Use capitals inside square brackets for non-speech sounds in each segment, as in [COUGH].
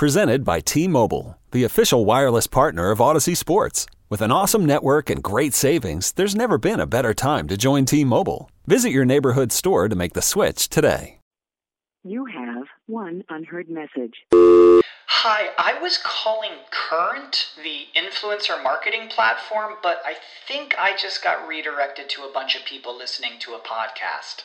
Presented by T Mobile, the official wireless partner of Odyssey Sports. With an awesome network and great savings, there's never been a better time to join T Mobile. Visit your neighborhood store to make the switch today. You have one unheard message. Hi, I was calling Current, the influencer marketing platform, but I think I just got redirected to a bunch of people listening to a podcast.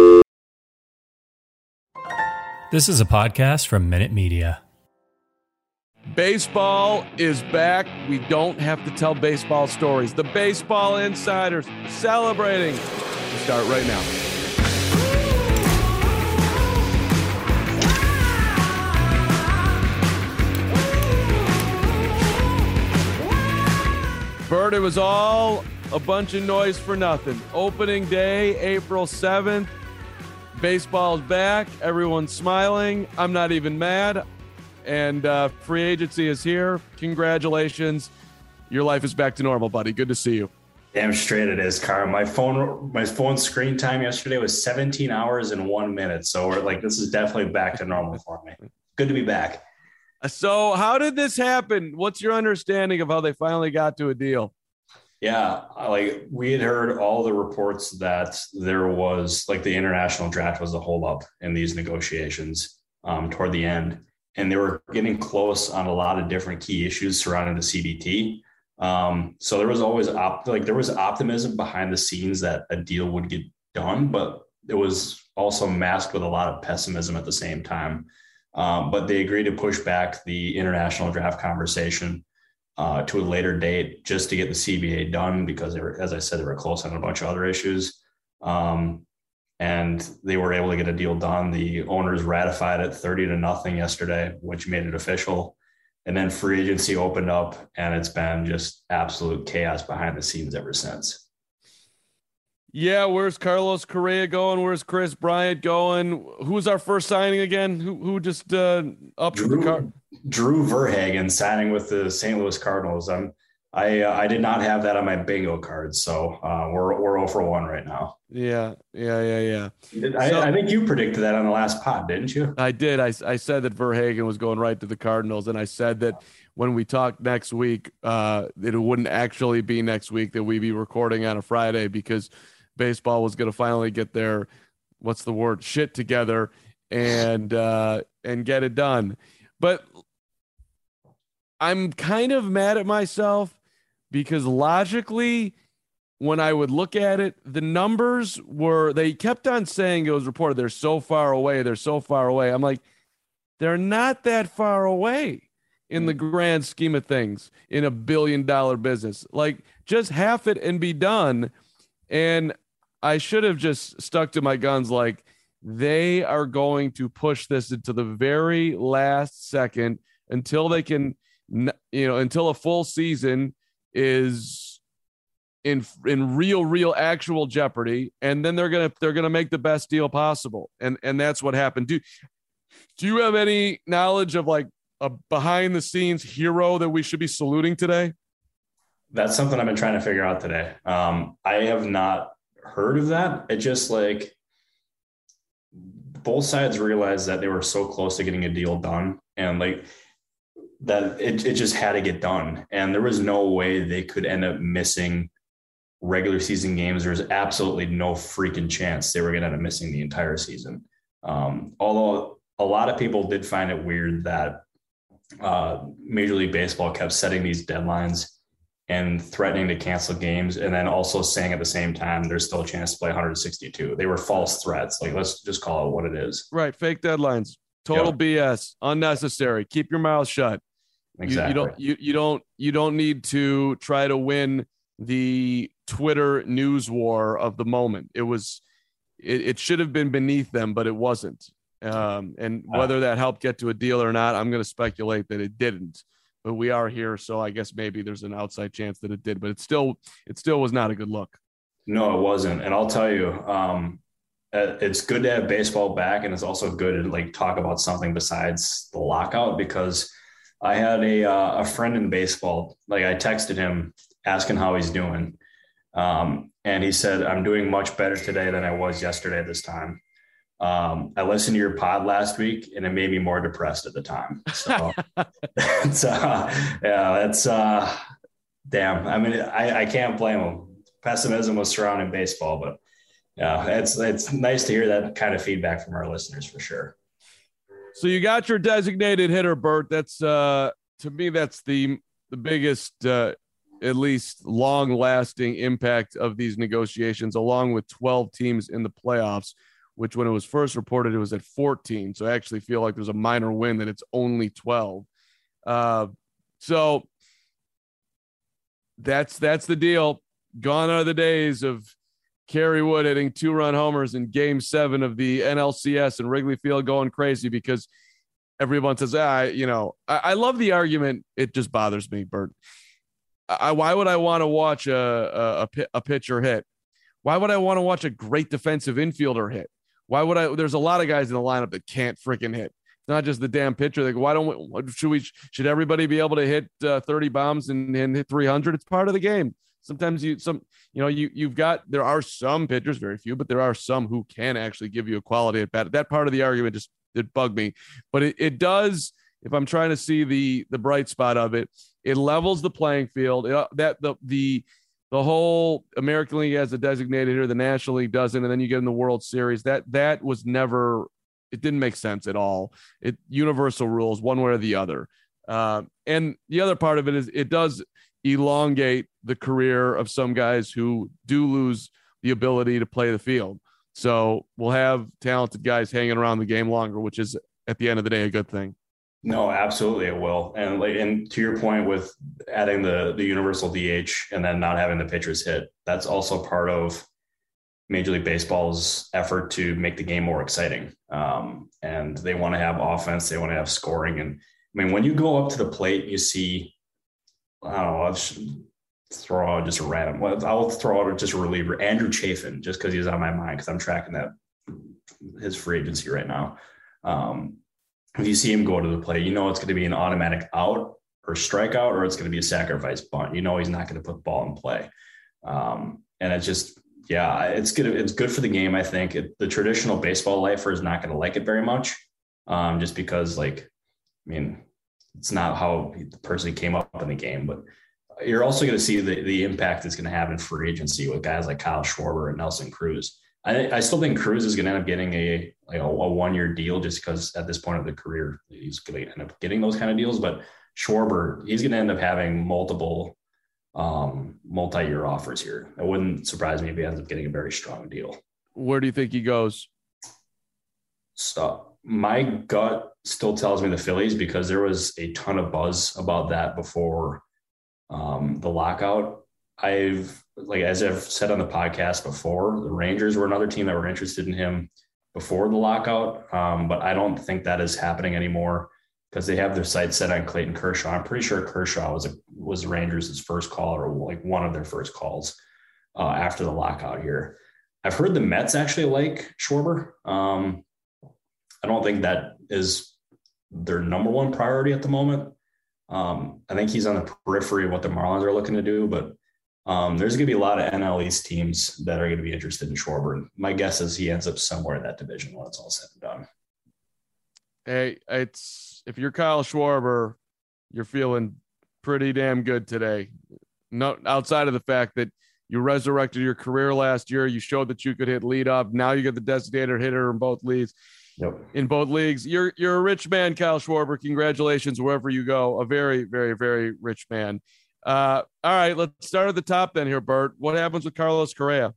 This is a podcast from Minute Media. Baseball is back. We don't have to tell baseball stories. The Baseball Insiders celebrating. We start right now. Bird, it was all a bunch of noise for nothing. Opening day, April 7th. Baseball's back. Everyone's smiling. I'm not even mad. And uh, free agency is here. Congratulations. Your life is back to normal, buddy. Good to see you. Damn straight it is, Car. My phone, my phone screen time yesterday was 17 hours and one minute. So we're like, this is definitely back to normal for me. Good to be back. So, how did this happen? What's your understanding of how they finally got to a deal? Yeah, like we had heard all the reports that there was like the international draft was a holdup in these negotiations um, toward the end, and they were getting close on a lot of different key issues surrounding the CBT. Um, so there was always op- like there was optimism behind the scenes that a deal would get done, but it was also masked with a lot of pessimism at the same time. Um, but they agreed to push back the international draft conversation uh, to a later date just to get the CBA done because they were, as I said, they were close on a bunch of other issues. Um, and they were able to get a deal done. The owners ratified it 30 to nothing yesterday, which made it official. And then free agency opened up, and it's been just absolute chaos behind the scenes ever since. Yeah, where's Carlos Correa going? Where's Kris Bryant going? Who's our first signing again? Who who just uh, up Drew, the car? Drew Verhagen signing with the St. Louis Cardinals. I'm I uh, I did not have that on my bingo card, so uh, we're we're 0 for one right now. Yeah, yeah, yeah, yeah. I, So- I think you predicted that on the last pod, didn't you? I did. I, I said that Verhagen was going right to the Cardinals, and I said that when we talk next week, uh, it wouldn't actually be next week that we'd be recording on a Friday because baseball was going to finally get their what's the word shit together and uh, and get it done. But I'm kind of mad at myself because logically, when I would look at it, the numbers were they kept on saying it was reported they're so far away, they're so far away. I'm like, they're not that far away in the grand scheme of things in a billion dollar business. Like just half it and be done. And I should have just stuck to my guns like they are going to push this into the very last second until they can you know until a full season is in in real real actual jeopardy and then they're going to they're going to make the best deal possible and and that's what happened do do you have any knowledge of like a behind the scenes hero that we should be saluting today That's something I've been trying to figure out today. Um, I have not heard of that. It just like both sides realized that they were so close to getting a deal done and like that it, it just had to get done. And there was no way they could end up missing regular season games. There was absolutely no freaking chance they were going to end up missing the entire season. Um, although a lot of people did find it weird that uh, Major League Baseball kept setting these deadlines and threatening to cancel games, and then also saying at the same time there's still a chance to play 162. They were false threats. Like let's just call it what it is. right fake deadlines total bs unnecessary keep your mouth shut Exactly. You, don't you, you don't you don't need to try to win the Twitter news war of the moment. It was it, it should have been beneath them, but it wasn't. Um, and whether that helped get to a deal or not, I'm going to speculate that it didn't. But we are here, so I guess maybe there's an outside chance that it did. But it still, it still was not a good look. No, it wasn't. And I'll tell you, um, uh, it's good to have baseball back, and it's also good to like talk about something besides the lockout because I had a uh, a friend in baseball. Like I texted him asking how he's doing, um, and he said, "I'm doing much better today than I was yesterday at this time." Um, I listened to your pod last week, and it made me more depressed at the time. So, [LAUGHS] [LAUGHS] it's, uh, yeah, that's uh, damn. I mean, I, I can't blame him. Pessimism was surrounding baseball, but yeah, it's it's nice to hear that kind of feedback from our listeners for sure. So you got your designated hitter, Bert. That's uh to me that's the the biggest uh at least long lasting impact of these negotiations, along with 12 teams in the playoffs, which when it was first reported, it was at 14. So I actually feel like there's a minor win that it's only 12. Uh, so that's that's the deal. Gone are the days of Kerry Wood hitting two run homers in game seven of the NLCS and Wrigley Field going crazy because everyone says, ah, you know, I, I love the argument. It just bothers me, Bert. I, why would I want to watch a, a, a pitcher hit? Why would I want to watch a great defensive infielder hit? Why would I? There's a lot of guys in the lineup that can't freaking hit. It's not just the damn pitcher. Like, why don't we? Should we? Should everybody be able to hit uh, 30 bombs and, and hit 300? It's part of the game. Sometimes you some you know you you've got there are some pitchers, very few, but there are some who can actually give you a quality at bat. That part of the argument just it bugged me, but it, it does. If I'm trying to see the the bright spot of it, it levels the playing field. It, that the the the whole American League has a designated here, the National League doesn't, and then you get in the World Series. That that was never. It didn't make sense at all. It universal rules, one way or the other. Uh, and the other part of it is it does elongate the career of some guys who do lose the ability to play the field. So we'll have talented guys hanging around the game longer, which is at the end of the day a good thing. No, absolutely it will. And like and to your point with adding the the universal DH and then not having the pitchers hit, that's also part of Major League Baseball's effort to make the game more exciting. Um, and they want to have offense, they want to have scoring. And I mean, when you go up to the plate, you see I don't know. I'll just throw out just a random. I'll throw out just a reliever, Andrew Chafin, just because he's on my mind because I'm tracking that his free agency right now. Um, if you see him go to the plate, you know it's going to be an automatic out or strikeout, or it's going to be a sacrifice bunt. You know he's not going to put the ball in play, um, and it's just yeah, it's good. It's good for the game. I think it, the traditional baseball lifer is not going to like it very much, um, just because like, I mean, it's not how the person came up in the game, but you're also going to see the, the impact it's going to have in free agency with guys like Kyle Schwarber and Nelson Cruz. I, I still think Cruz is going to end up getting a like a, a one year deal just because at this point of the career he's going to end up getting those kind of deals. But Schwarber, he's going to end up having multiple um, multi year offers here. It wouldn't surprise me if he ends up getting a very strong deal. Where do you think he goes? So my gut still tells me the Phillies because there was a ton of buzz about that before um, the lockout. I've like as I've said on the podcast before, the Rangers were another team that were interested in him before the lockout, um, but I don't think that is happening anymore because they have their sights set on Clayton Kershaw. I'm pretty sure Kershaw was a, was the Rangers' first call or like one of their first calls uh, after the lockout here. I've heard the Mets actually like Schwarber. Um, I don't think that is their number one priority at the moment. Um, I think he's on the periphery of what the Marlins are looking to do, but um, there's going to be a lot of NL East teams that are going to be interested in Schwarber. My guess is he ends up somewhere in that division when it's all said and done. Hey, it's if you're Kyle Schwarber, you're feeling pretty damn good today. No, outside of the fact that you resurrected your career last year, you showed that you could hit lead up. Now you get the designated hitter in both leagues. Yep. In both leagues, you're you're a rich man, Kyle Schwarber. Congratulations wherever you go. A very, very, very rich man. Uh, all right, let's start at the top then here, Bert. What happens with Carlos Correa?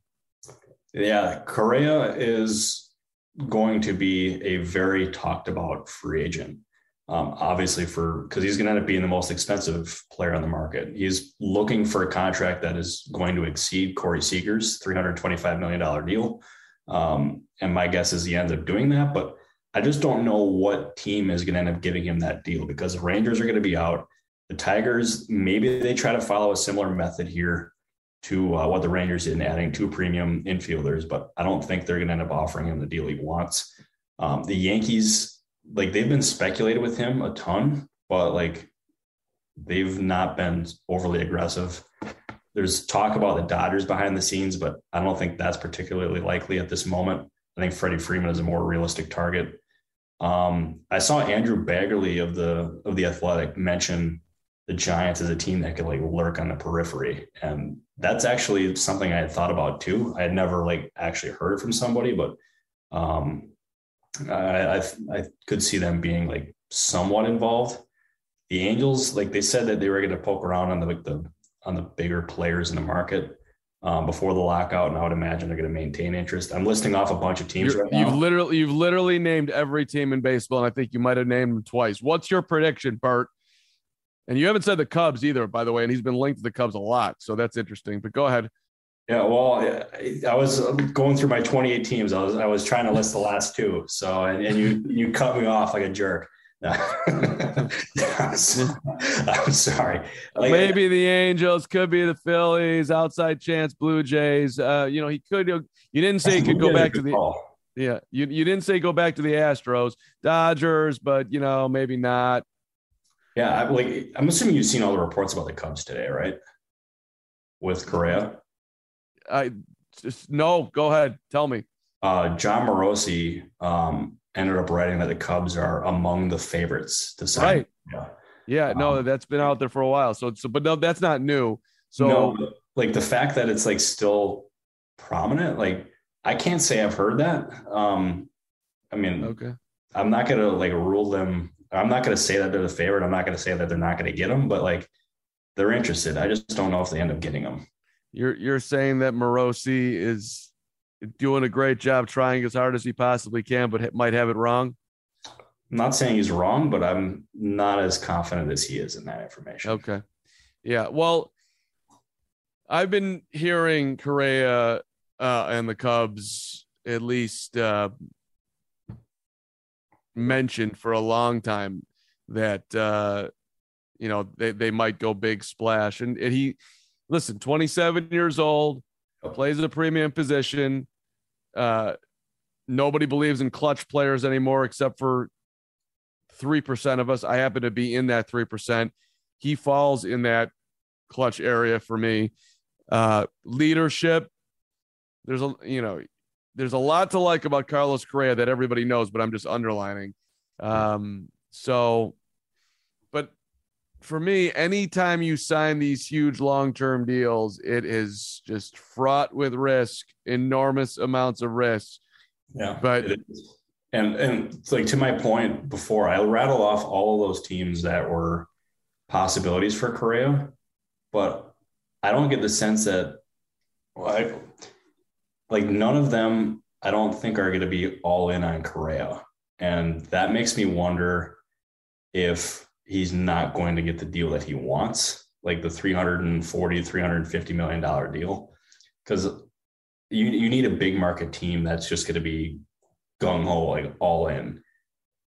Yeah, Correa is going to be a very talked about free agent. Um, obviously, for because he's going to end up being the most expensive player on the market. He's looking for a contract that is going to exceed Corey Seager's $325 million deal. Um, and my guess is he ends up doing that. But I just don't know what team is going to end up giving him that deal because the Rangers are going to be out. The Tigers, maybe they try to follow a similar method here to uh, what the Rangers did in adding two premium infielders, but I don't think they're going to end up offering him the deal he wants. Um, the Yankees, like they've been speculated with him a ton, but like they've not been overly aggressive. There's talk about the Dodgers behind the scenes, but I don't think that's particularly likely at this moment. I think Freddie Freeman is a more realistic target. Um, I saw Andrew Baggarly of the of the Athletic mention the Giants as a team that could like lurk on the periphery, and that's actually something I had thought about too. I had never like actually heard from somebody, but um, I, I I could see them being like somewhat involved. The Angels, like they said that they were going to poke around on the like the on the bigger players in the market um, before the lockout, and I would imagine they're going to maintain interest. I'm listing off a bunch of teams right you've literally you've literally named every team in baseball, and I think you might have named them twice. What's your prediction, Bert? And you haven't said the Cubs either, by the way, and he's been linked to the Cubs a lot, so that's interesting. But go ahead. Yeah, well, I- I was going through my 28 teams. I was I was trying to list the last two. So and, and you you cut me off like a jerk. [LAUGHS] I'm sorry. Like, Maybe the Angels could be the Phillies, outside chance Blue Jays. Uh, you know, he could. You didn't say he could go back to the. call. Yeah, you you didn't say go back to the Astros, Dodgers, but you know maybe not. Yeah, I'm like I'm assuming you've seen all the reports about the Cubs today, right? With Correa, I just no. Go ahead, tell me. uh, Jon Morosi um, ended up writing that the Cubs are among the favorites to sign. Right. Yeah. Yeah, no, Um, that's been out there for a while. So, so but no, that's not new. So no, like the fact that it's like still prominent, like I can't say I've heard that. Um, I mean, okay, I'm not gonna like rule them. I'm not gonna say that they're the favorite. I'm not gonna say that they're not gonna get them, but like they're interested. I just don't know if they end up getting them. you're you're saying that Morosi is doing a great job trying as hard as he possibly can, but might have it wrong. I'm not saying he's wrong, but I'm not as confident as he is in that information. Okay. Yeah. Well, I've been hearing Correa uh, and the Cubs at least uh, mentioned for a long time that uh, you know they, they might go big splash. And, and he listen, 27 years old, plays a premium position. Uh, nobody believes in clutch players anymore except for 3% of us. I happen to be in that 3%. He falls in that clutch area for me. Uh, leadership, there's a, you know, there's a lot to like about Carlos Correa that everybody knows, but I'm just underlining. Um, so, for me, anytime you sign these huge long term deals, it is just fraught with risk, enormous amounts of risk. Yeah, But- and and like to my point before, I rattle off all of those teams that were possibilities for Correa, but I don't get the sense that well, I, like none of them I don't think are going to be all in on Correa, and that makes me wonder if he's not going to get the deal that he wants, like the 340 350 million dollar deal, because you you need a big market team that's just going to be gung ho like all in.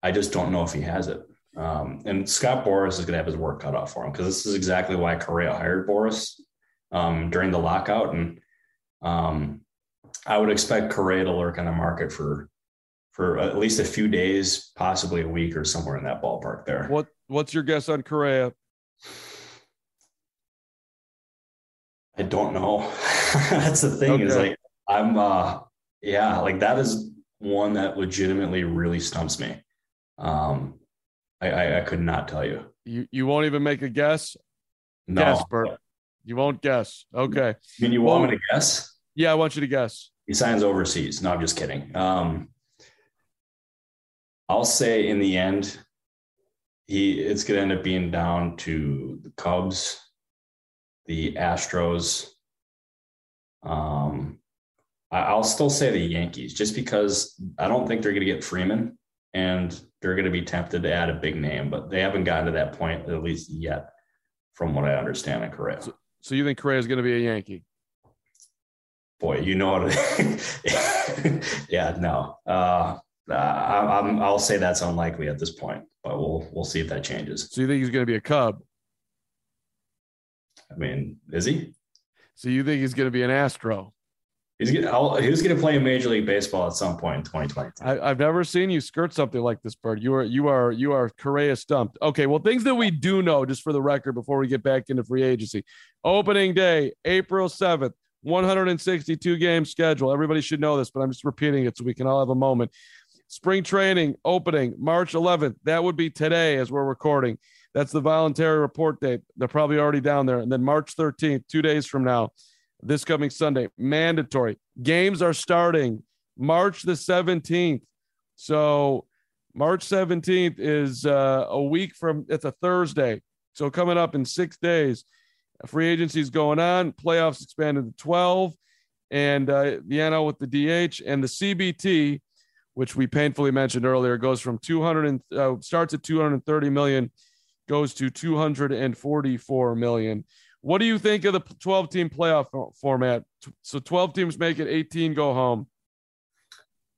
I just don't know if he has it. Um, and Scott Boras is going to have his work cut out for him because this is exactly why Correa hired Boras um, during the lockout, and um, I would expect Correa to lurk on the market for for at least a few days, possibly a week or somewhere in that ballpark there. What What's your guess on Correa? I don't know. [LAUGHS] That's the thing is like I'm uh yeah, like that is one that legitimately really stumps me. Um I I, I could not tell you. You you won't even make a guess. No. Guess, Bert. You won't guess. Okay. I mean you want me to guess? Yeah, I want you to guess. He signs overseas. No, I'm just kidding. Um I'll say in the end, he it's gonna end up being down to the Cubs, the Astros. Um I- I'll still say the Yankees just because I don't think they're going to get Freeman and they're going to be tempted to add a big name, but they haven't gotten to that point at least yet, from what I understand in Correa. So you think Correa is going to be a Yankee? Boy, you know what? [LAUGHS] yeah, no. Uh, uh, I, I'm, I'll say that's unlikely at this point, but we'll we'll see if that changes. So you think he's going to be a Cub? I mean, is he? So you think he's going to be an Astro? He's gonna, he's going to play in Major League Baseball at some point in 2022. I, have never seen you skirt something like this, Bird. You are you are you are Correa stumped. Okay, well, things that we do know, just for the record, before we get back into free agency, opening day, April 7th, 162 game schedule. Everybody should know this, but I'm just repeating it so we can all have a moment. Spring training opening March 11th. That would be today as we're recording. That's the voluntary report date. They're probably already down there. And then March 13th, two days from now, this coming Sunday, mandatory. Games are starting March the 17th. So March 17th is uh, a week from, it's a Thursday. So coming up in six days, free agency is going on, playoffs expanded to 12, and uh, the NL with the DH and the CBT which we painfully mentioned earlier, goes from 200 and uh, starts at 230 million, goes to 244 million. What do you think of the 12 team playoff format? So 12 teams make it, 18 go home.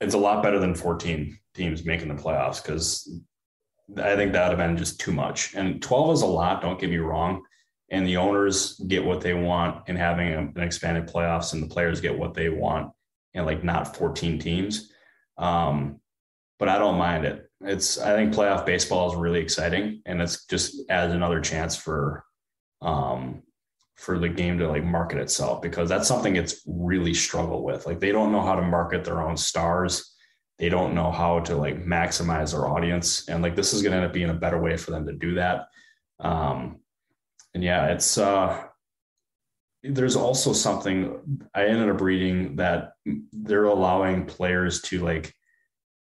It's a lot better than 14 teams making the playoffs because I think that would have been just too much. And 12 is a lot, don't get me wrong. And the owners get what they want in having an expanded playoffs, and the players get what they want, and like not 14 teams. Um, but I don't mind it. It's I think playoff baseball is really exciting, and it's just adds another chance for um, for the game to like market itself because that's something it's really struggled with. Like they don't know how to market their own stars. They don't know how to like maximize their audience, and like this is going to end up being a better way for them to do that. Um, and yeah, it's uh, there's also something I ended up reading that they're allowing players to like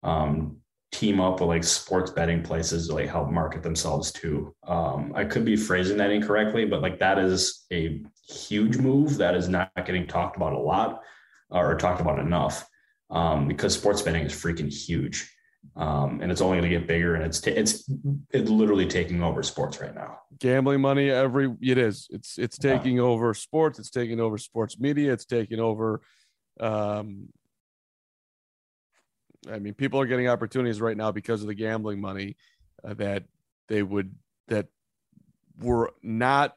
um, team up with like sports betting places to like help market themselves too. Um, I could be phrasing that incorrectly, but like that is a huge move that is not getting talked about a lot or talked about enough um, because sports betting is freaking huge um, and it's only going to get bigger and it's t- it's it's literally taking over sports right now. Gambling money every it is. It's it's taking yeah. over sports. It's taking over sports media. It's taking over um i mean people are getting opportunities right now because of the gambling money uh, that they would that were not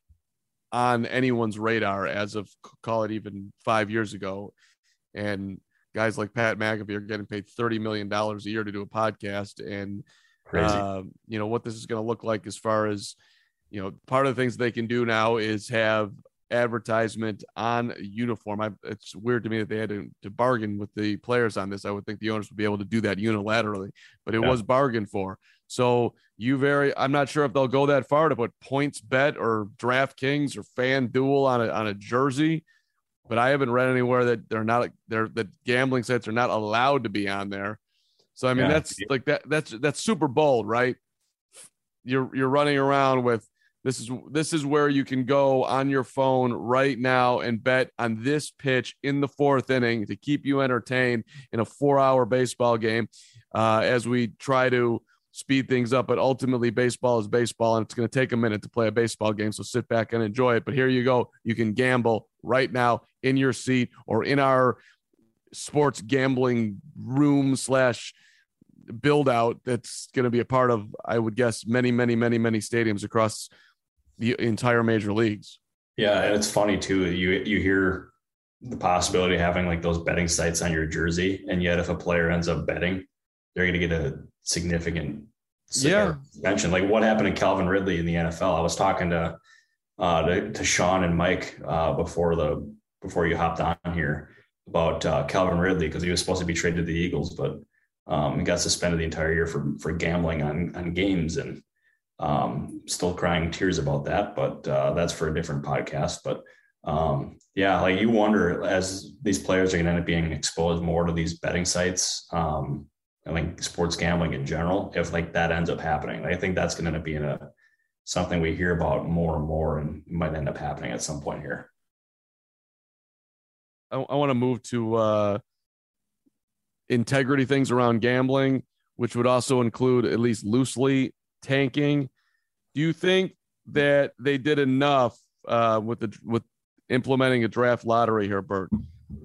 on anyone's radar as of call it even five years ago. And guys like Pat McAfee are getting paid thirty million dollars a year to do a podcast, and uh, you know what this is going to look like as far as you know. Part of the things they can do now is have advertisement on uniform. I, it's weird to me that they had to, to, bargain with the players on this. I would think the owners would be able to do that unilaterally, but it yeah. was bargained for. So you very, I'm not sure if they'll go that far to put PointsBet or DraftKings or FanDuel on a on a jersey but I haven't read anywhere that they're not they're that gambling sites are not allowed to be on there. So I mean yeah. that's like that that's that's super bold, right? You're you're running around with this is this is where you can go on your phone right now and bet on this pitch in the fourth inning to keep you entertained in a four-hour baseball game uh, as we try to speed things up. But ultimately, baseball is baseball, and it's going to take a minute to play a baseball game. So sit back and enjoy it. But here you go. You can gamble right now in your seat or in our sports gambling room slash build out that's going to be a part of, I would guess, many, many, many, many stadiums across the entire major leagues. Yeah, and it's funny too. You you hear the possibility of having like those betting sites on your jersey, and yet if a player ends up betting, they're going to get a significant yeah mention. Like what happened to Calvin Ridley in the NFL? I was talking to uh, to, to Sean and Mike uh, before the before you hopped on here about uh, Calvin Ridley because he was supposed to be traded to the Eagles, but um, he got suspended the entire year for for gambling on on games and um, still crying tears about that. But uh, that's for a different podcast. But um, yeah, like you wonder as these players are going to end up being exposed more to these betting sites. Um, and like sports gambling in general, if like that ends up happening, I think that's going to be a something we hear about more and more, and might end up happening at some point here. I, I want to move to uh, integrity things around gambling, which would also include at least loosely tanking. Do you think that they did enough uh, with the with implementing a draft lottery here, Bert?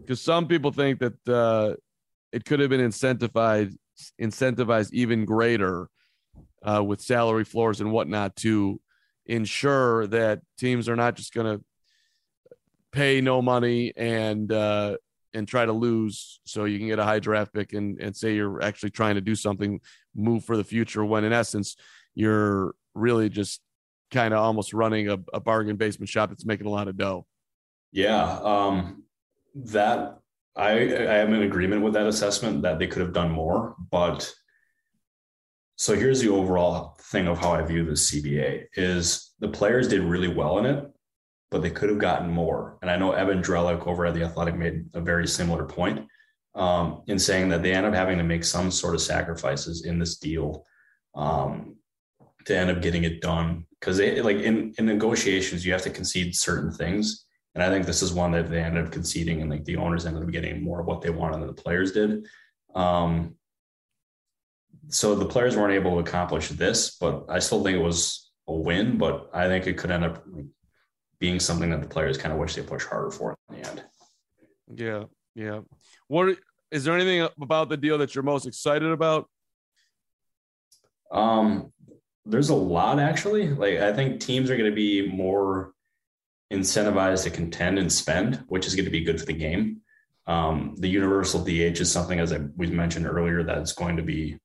Because some people think that uh, it could have been incentivized incentivized even greater uh, with salary floors and whatnot to ensure that teams are not just going to pay no money and uh, and try to lose so you can get a high draft pick and, and say you're actually trying to do something, move for the future when in essence you're really just kind of almost running a, a bargain basement shop that's making a lot of dough. Yeah, um, that I I am in agreement with that assessment that they could have done more, but so here's the overall thing of how I view the CBA is the players did really well in it, but they could have gotten more. And I know Evan Drellich over at the Athletic made a very similar point um, in saying that they end up having to make some sort of sacrifices in this deal um, to end up getting it done. Because like in, in negotiations you have to concede certain things and i think this is one that they ended up conceding and like the owners ended up getting more of what they wanted than the players did. Um, so the players weren't able to accomplish this but i still think it was a win but i think it could end up being something that the players kind of wish they pushed harder for in the end. Yeah yeah. What is there anything about the deal that you're most excited about? Um there's a lot actually. Like I think teams are going to be more incentivized to contend and spend, which is going to be good for the game. Um, the universal DH is something, as I, we mentioned earlier, that's going to be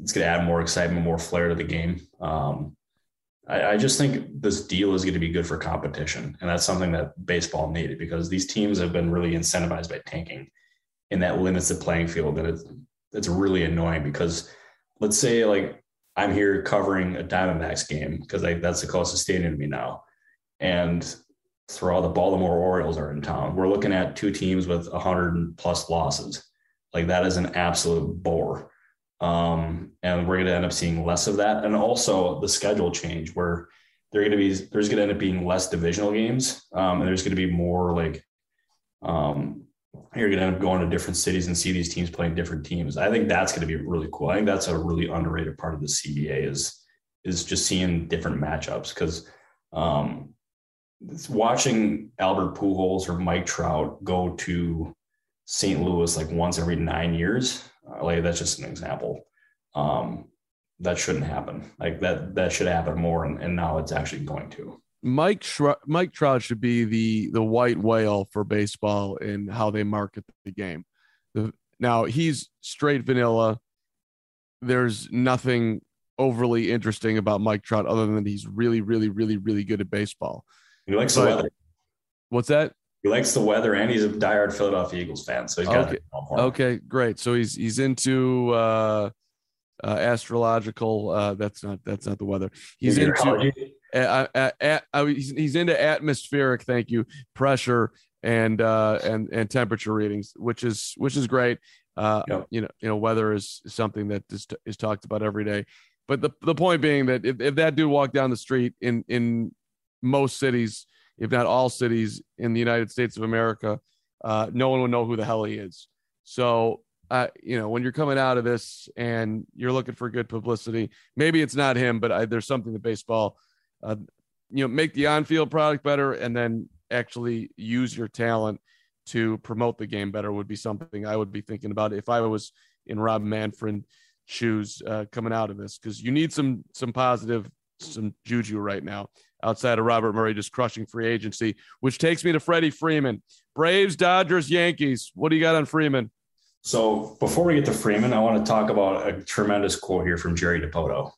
it's going to add more excitement, more flair to the game. Um, I, I, just think this deal is going to be good for competition, and that's something that baseball needed because these teams have been really incentivized by tanking, and that limits the playing field. And it's it's really annoying because let's say like I'm here covering a Diamondbacks game because that's the closest stadium to me now. And throw all the Baltimore Orioles are in town. We're looking at two teams with 100 plus losses. Like that is an absolute bore. Um, and we're going to end up seeing less of that. And also the schedule change where they're going to be, there's going to end up being less divisional games. Um, and there's going to be more like um, you're going to end up going to different cities and see these teams playing different teams. I think that's going to be really cool. I think that's a really underrated part of the CBA is is just seeing different matchups because um, watching Albert Pujols or Mike Trout go to St. Louis like once every nine years, uh, like that's just an example. Um, that shouldn't happen. Like that that should happen more, and, and now it's actually going to. Mike Mike Trout should be the the white whale for baseball in how they market the game. The, now he's straight vanilla. There's nothing overly interesting about Mike Trout other than he's really, really, really, really good at baseball. He likes but, the weather. What's that? He likes the weather, and he's a diehard Philadelphia Eagles fan. So he's got okay. okay, great. So he's he's into uh, uh, astrological. Uh, that's not that's not the weather. He's into uh, uh, he's, he's into atmospheric. Thank you, pressure and uh, and and temperature readings, which is which is great. Uh, yep. You know, you know, weather is something that is, is talked about every day. But the the point being that if, if that dude walked down the street in in most cities, if not all cities in the United States of America, uh, no one would know who the hell he is. So uh, you know, when you're coming out of this and you're looking for good publicity, maybe it's not him, but I, there's something that baseball uh, you know, make the on-field product better, and then actually use your talent to promote the game better would be something I would be thinking about if I was in Rob Manfred shoes uh, coming out of this because you need some some positive some juju right now outside of Robert Murray just crushing free agency, which takes me to Freddie Freeman. Braves, Dodgers, Yankees. What do you got on Freeman? So before we get to Freeman, I want to talk about a tremendous quote here from Jerry Dipoto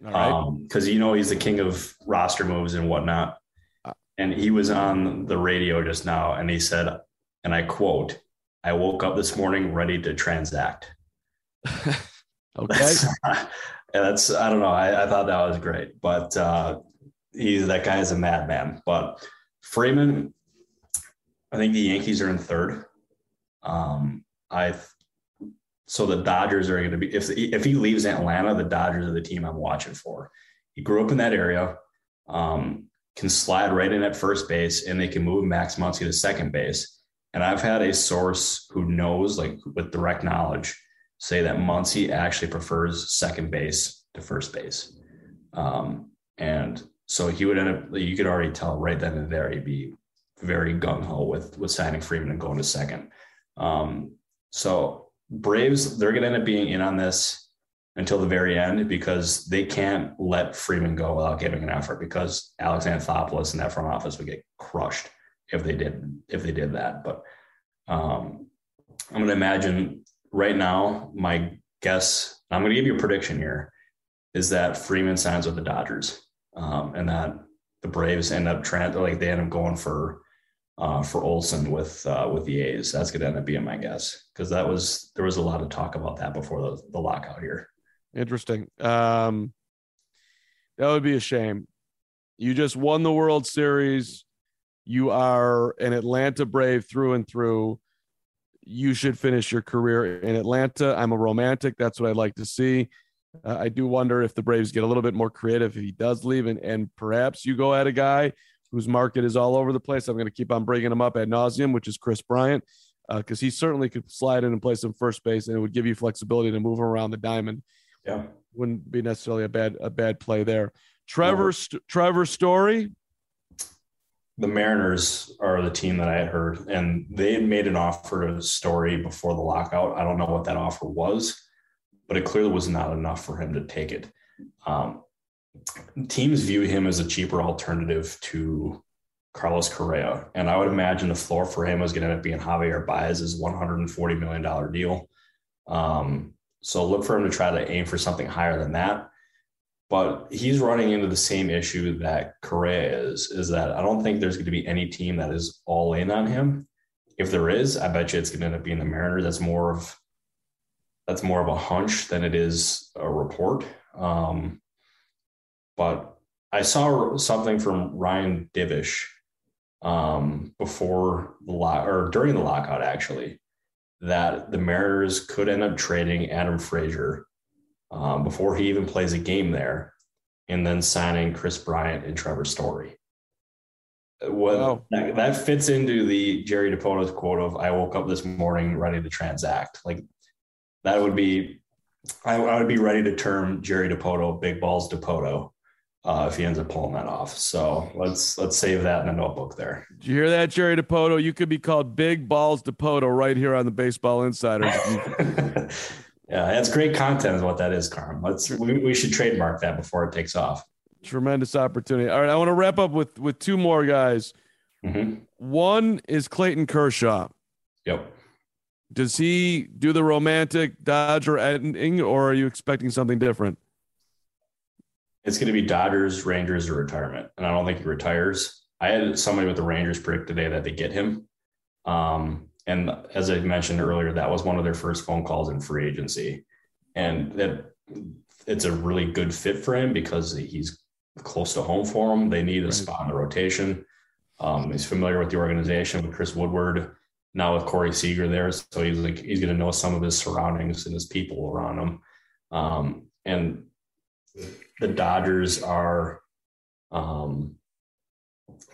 because um, you know he's the king of roster moves and whatnot. Uh, and he was on the radio just now, and he said, and I quote, "I woke up this morning ready to transact." [LAUGHS] okay, that's, [LAUGHS] that's, I don't know. I, I, thought that was great, but uh, he's that guy is a madman. But Freeman, I think the Yankees are in third. Um, I so the Dodgers are going to be if if he leaves Atlanta, the Dodgers are the team I'm watching for. He grew up in that area, um, can slide right in at first base, and they can move Max Muncy to second base. And I've had a source who knows, like with direct knowledge, say that Muncy actually prefers second base to first base. Um, and so he would end up. You could already tell right then and there he'd be very gung ho with with signing Freeman and going to second. Um, so Braves, they're going to end up being in on this until the very end because they can't let Freeman go without giving an effort because Alex Anthopoulos and that front office would get crushed if they did if they did that. But um, I'm going to imagine right now, my guess, I'm going to give you a prediction here, is that Freeman signs with the Dodgers, um, and that the Braves end up trying like they end up going for uh, for Olson with uh, with the A's. That's going to end up being my guess because that was there was a lot of talk about that before the, the lockout here. Interesting. Um, that would be a shame. You just won the World Series. You are an Atlanta Brave through and through. You should finish your career in Atlanta. I'm a romantic. That's what I'd like to see. Uh, I do wonder if the Braves get a little bit more creative if he does leave, and, and perhaps you go at a guy whose market is all over the place. I'm going to keep on bringing him up ad nauseum, which is Kris Bryant, because uh, he certainly could slide in and play some first base, and it would give you flexibility to move around the diamond. Yeah, wouldn't be necessarily a bad a bad play there. Trevor no. St- Trevor Story. The Mariners are the team that I had heard, and they had made an offer to Story before the lockout. I don't know what that offer was, but it clearly was not enough for him to take it. Um, teams view him as a cheaper alternative to Carlos Correa. And I would imagine the floor for him is going to end up being Javier Baez's $140 million deal. Um, so look for him to try to aim for something higher than that. But he's running into the same issue that Correa is, is that I don't think there's going to be any team that is all in on him. If there is, I bet you it's going to end up being the Mariners. That's more of that's more of a hunch than it is a report. Um, but I saw something from Ryan Divish um, before the lock or during the lockout, actually, that the Mariners could end up trading Adam Frazier um, before he even plays a game there, and then signing Kris Bryant and Trevor Story. Well, that, that, fits into the Jerry Dipoto's quote of "I woke up this morning ready to transact." Like that would be, I, I would be ready to term Jerry Dipoto "Big Balls Dipoto uh, if he ends up pulling that off. So let's let's save that in a notebook there. Did you hear that, Jerry Dipoto? You could be called Big Balls Dipoto right here on the Baseball Insiders. [LAUGHS] yeah, that's great content, is what that is, Carm. Let's we, we should trademark that before it takes off. Tremendous opportunity. All right, I want to wrap up with with two more guys. Mm-hmm. One is Clayton Kershaw. Yep. Does he do the romantic Dodger ending, or are you expecting something different? it's going to be Dodgers, Rangers, or retirement. And I don't think he retires. I had somebody with the Rangers predict today that they get him. Um, and as I mentioned earlier, that was one of their first phone calls in free agency. And that it's a really good fit for him because he's close to home for them. They need a spot in the rotation. Um, he's familiar with the organization with Chris Woodward, now with Corey Seager there. So he's like he's going to know some of his surroundings and his people around him. Um, and the Dodgers are um,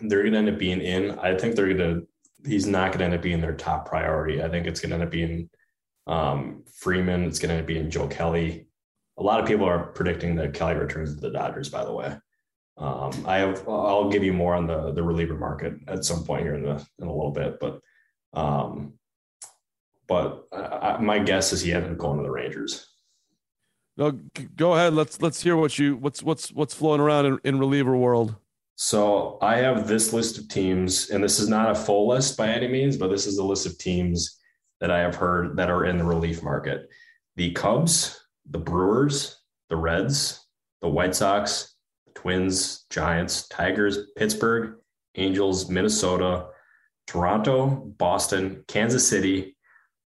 they're going to end up being in. I think they're going to. He's not going to end up being their top priority. I think it's going to end up being um, Freeman. It's going to end up being Joe Kelly. A lot of people are predicting that Kelly returns to the Dodgers. By the way, um, I have. I'll give you more on the the reliever market at some point here in the in a little bit, but um, but I, my guess is he ended up going to the Rangers. No, go ahead. Let's let's hear what you what's what's what's flowing around in, in reliever world. So I have this list of teams, and this is not a full list by any means, but this is a list of teams that I have heard that are in the relief market: the Cubs, the Brewers, the Reds, the White Sox, Twins, Giants, Tigers, Pittsburgh, Angels, Minnesota, Toronto, Boston, Kansas City,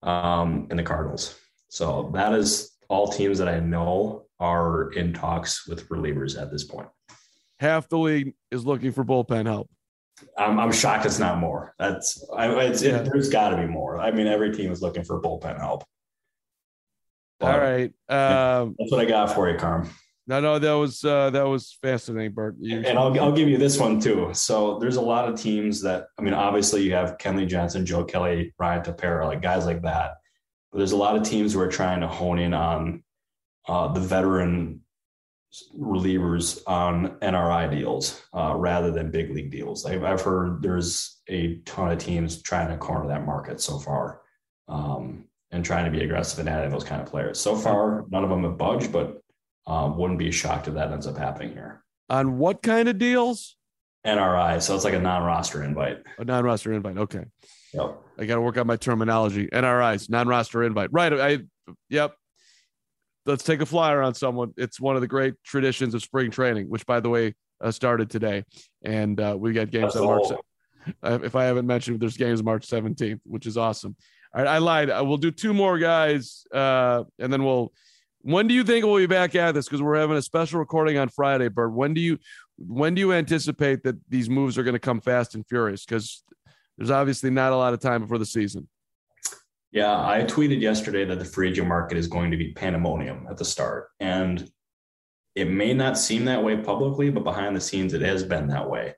um, and the Cardinals. So that is all teams that I know are in talks with relievers at this point. Half the league is looking for bullpen help. I'm, I'm shocked it's not more. That's I, it's, yeah. it, there's got to be more. I mean, every team is looking for bullpen help. But, all right, um, that's what I got for you, Carm. No, no, that was uh, that was fascinating, Bert. You, and I'll I'll give you this one too. So there's a lot of teams that I mean, obviously you have Kenley Jansen, Joe Kelly, Ryan Tepera, like guys like that. But there's a lot of teams who are trying to hone in on uh, the veteran relievers on NRI deals uh, rather than big league deals. I've, I've, heard there's a ton of teams trying to corner that market so far. Um, and trying to be aggressive and adding those kind of players. So far, none of them have budged, but um, wouldn't be shocked if that ends up happening here. On what kind of deals? NRI, so it's like a non-roster invite. A non-roster invite. Okay. Yep. I got to work on my terminology. NRIs, non-roster invite. Right. I. Yep. Let's take a flyer on someone. It's one of the great traditions of spring training, which, by the way, uh, started today, and uh, we got games on March. Uh, if I haven't mentioned, there's games March 17th, which is awesome. All right, I lied. I will do two more guys, uh, and then we'll. When do you think we'll be back at this? Because we're having a special recording on Friday, Bert. When do you when do you anticipate that these moves are going to come fast and furious? Because there's obviously not a lot of time before the season. Yeah, I tweeted yesterday that the free agent market is going to be pandemonium at the start. And it may not seem that way publicly, but behind the scenes, it has been that way.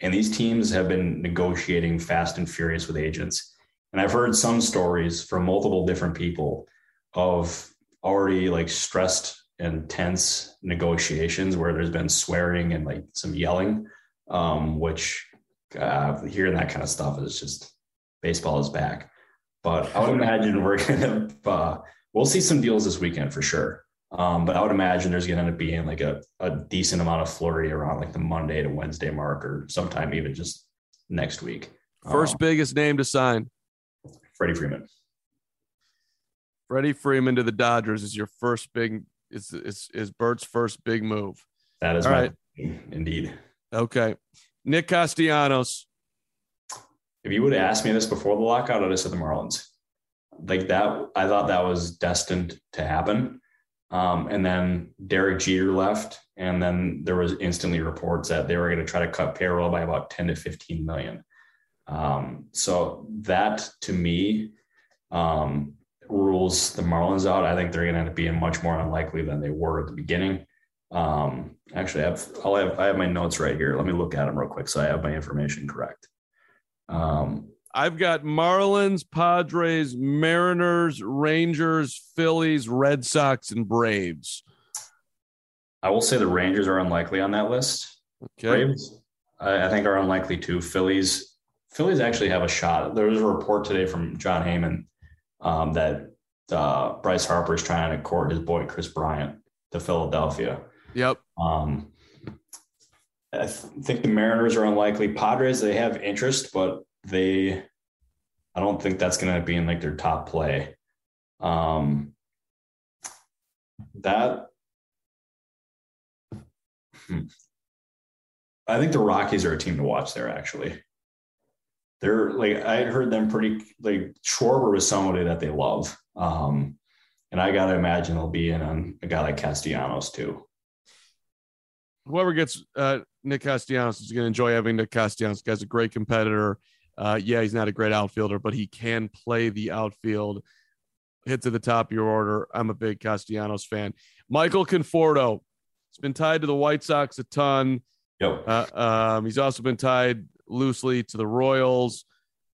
And these teams have been negotiating fast and furious with agents. And I've heard some stories from multiple different people of already like stressed and tense negotiations where there's been swearing and like some yelling, um, which uh, hearing that kind of stuff is just baseball is back. But I would imagine we're [LAUGHS] gonna uh, we'll see some deals this weekend for sure. Um, but I would imagine there's gonna end up being like a, a decent amount of flurry around like the Monday to Wednesday mark or sometime even just next week. First Um, biggest name to sign. Freddie Freeman. Freddie Freeman to the Dodgers is your first big is is is Bert's first big move. That is All right. indeed. Okay. Nick Castellanos. If you would have asked me this before the lockout, I'd have said the Marlins. Like that, I thought that was destined to happen. Um, and then Derek Jeter left, and then there was instantly reports that they were going to try to cut payroll by about 10 to 15 million. Um, so that to me um, rules the Marlins out. I think they're going to end up being much more unlikely than they were at the beginning. Um, actually, I have, I'll have I have my notes right here. Let me look at them real quick so I have my information correct. Um, I've got Marlins, Padres, Mariners, Rangers, Phillies, Red Sox, and Braves. I will say the Rangers are unlikely on that list. Okay. Braves, I, I think, are unlikely too. Phillies, Phillies actually have a shot. There was a report today from Jon Heyman um, that uh, Bryce Harper is trying to court his boy Kris Bryant to Philadelphia. Yep. Um, I th- think the Mariners are unlikely. Padres, they have interest, but they, I don't think that's going to be in like their top play. Um, that, hmm. I think the Rockies are a team to watch there. Actually, they're like I had heard them pretty like Schwarber was somebody that they love, um, and I got to imagine they'll be in on a guy like Castellanos too. Whoever gets uh, Nick Castellanos is going to enjoy having Nick Castellanos. Guy's a great competitor. Uh, yeah, he's not a great outfielder, but he can play the outfield. Hit to the top of your order. I'm a big Castellanos fan. Michael Conforto. He's been tied to the White Sox a ton. Yep. Uh, um, he's also been tied loosely to the Royals,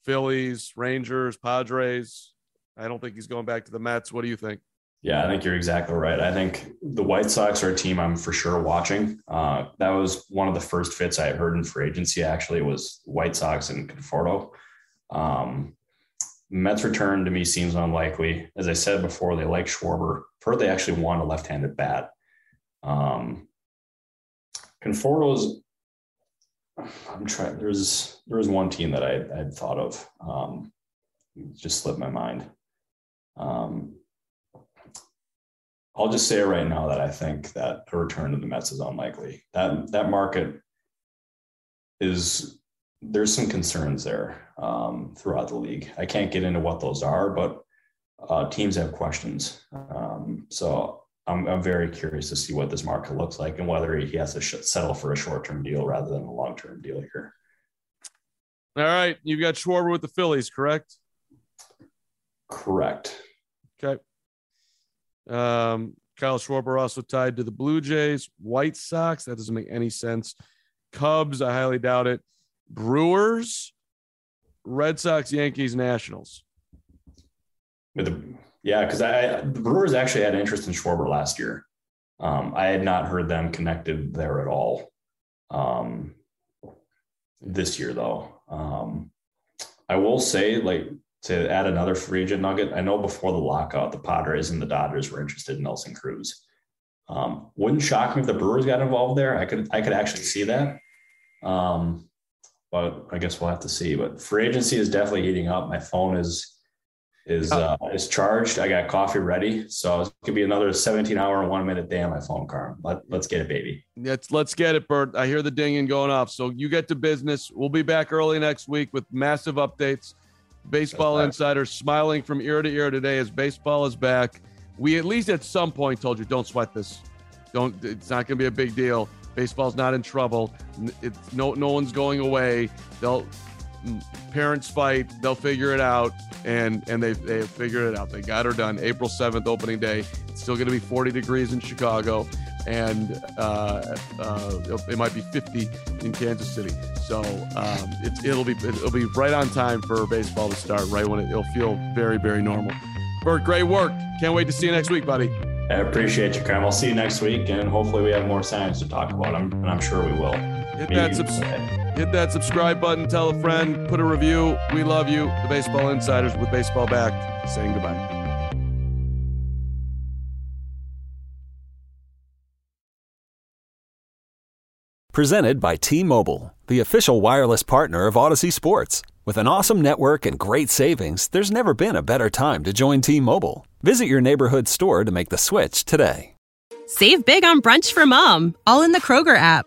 Phillies, Rangers, Padres. I don't think he's going back to the Mets. What do you think? Yeah, I think you're exactly right. I think the White Sox are a team I'm for sure watching. Uh, that was one of the first fits I heard in free agency. Actually, was White Sox and Conforto. Um, Mets return to me seems unlikely. As I said before, they like Schwarber. I've heard they actually want a left-handed bat. Um, Conforto's. I'm trying. There's there was one team that I had thought of. Um, just slipped my mind. Um, I'll just say right now that I think that a return to the Mets is unlikely. That that market is there's some concerns there um, throughout the league. I can't get into what those are, but uh, teams have questions. Um, so I'm, I'm very curious to see what this market looks like and whether he has to sh- settle for a short term deal rather than a long term deal here. All right. You've got Schwarber with the Phillies, correct? Correct. Okay. Um, Kyle Schwarber also tied to the Blue Jays, White Sox. That doesn't make any sense. Cubs, I highly doubt it. Brewers, Red Sox, Yankees, Nationals. With the yeah, because I the Brewers actually had interest in Schwarber last year. Um, I had not heard them connected there at all. Um, this year though, um, I will say like to add another free agent nugget. I know before the lockout, the Padres and the Dodgers were interested in Nelson Cruz. Um, wouldn't shock me if the Brewers got involved there. I could I could actually see that. Um, but I guess we'll have to see. But free agency is definitely heating up. My phone is is uh, is charged. I got coffee ready, so it could be another 17 hour and one minute day on my phone, Carm. Let, let's get it, baby. Let's let's get it, Bert. I hear the dinging going off. So you get to business. We'll be back early next week with massive updates. Baseball insiders smiling from ear to ear today as baseball is back. We at least at some point told you don't sweat this. Don't. It's not going to be a big deal. Baseball's not in trouble. It's no no one's going away. They'll parents fight. They'll figure it out, and and they they figured it out. They got her done. April seventh, opening day. It's still going to be 40 degrees in Chicago, and uh, uh, it might be 50 in Kansas City. So um, it, it'll be it'll be right on time for baseball to start. Right when it, it'll feel very very normal. Bert, great work. Can't wait to see you next week, buddy. I appreciate you, Cam. I'll see you next week, and hopefully we have more signs to talk about. I'm, and I'm sure we will. Hit that, subs- hit that subscribe button. Tell a friend. Put a review. We love you. The Baseball Insiders with baseball back. Saying goodbye. Presented by T Mobile, the official wireless partner of Audacy Sports. With an awesome network and great savings, there's never been a better time to join T Mobile. Visit your neighborhood store to make the switch today. Save big on brunch for mom, all in the Kroger app.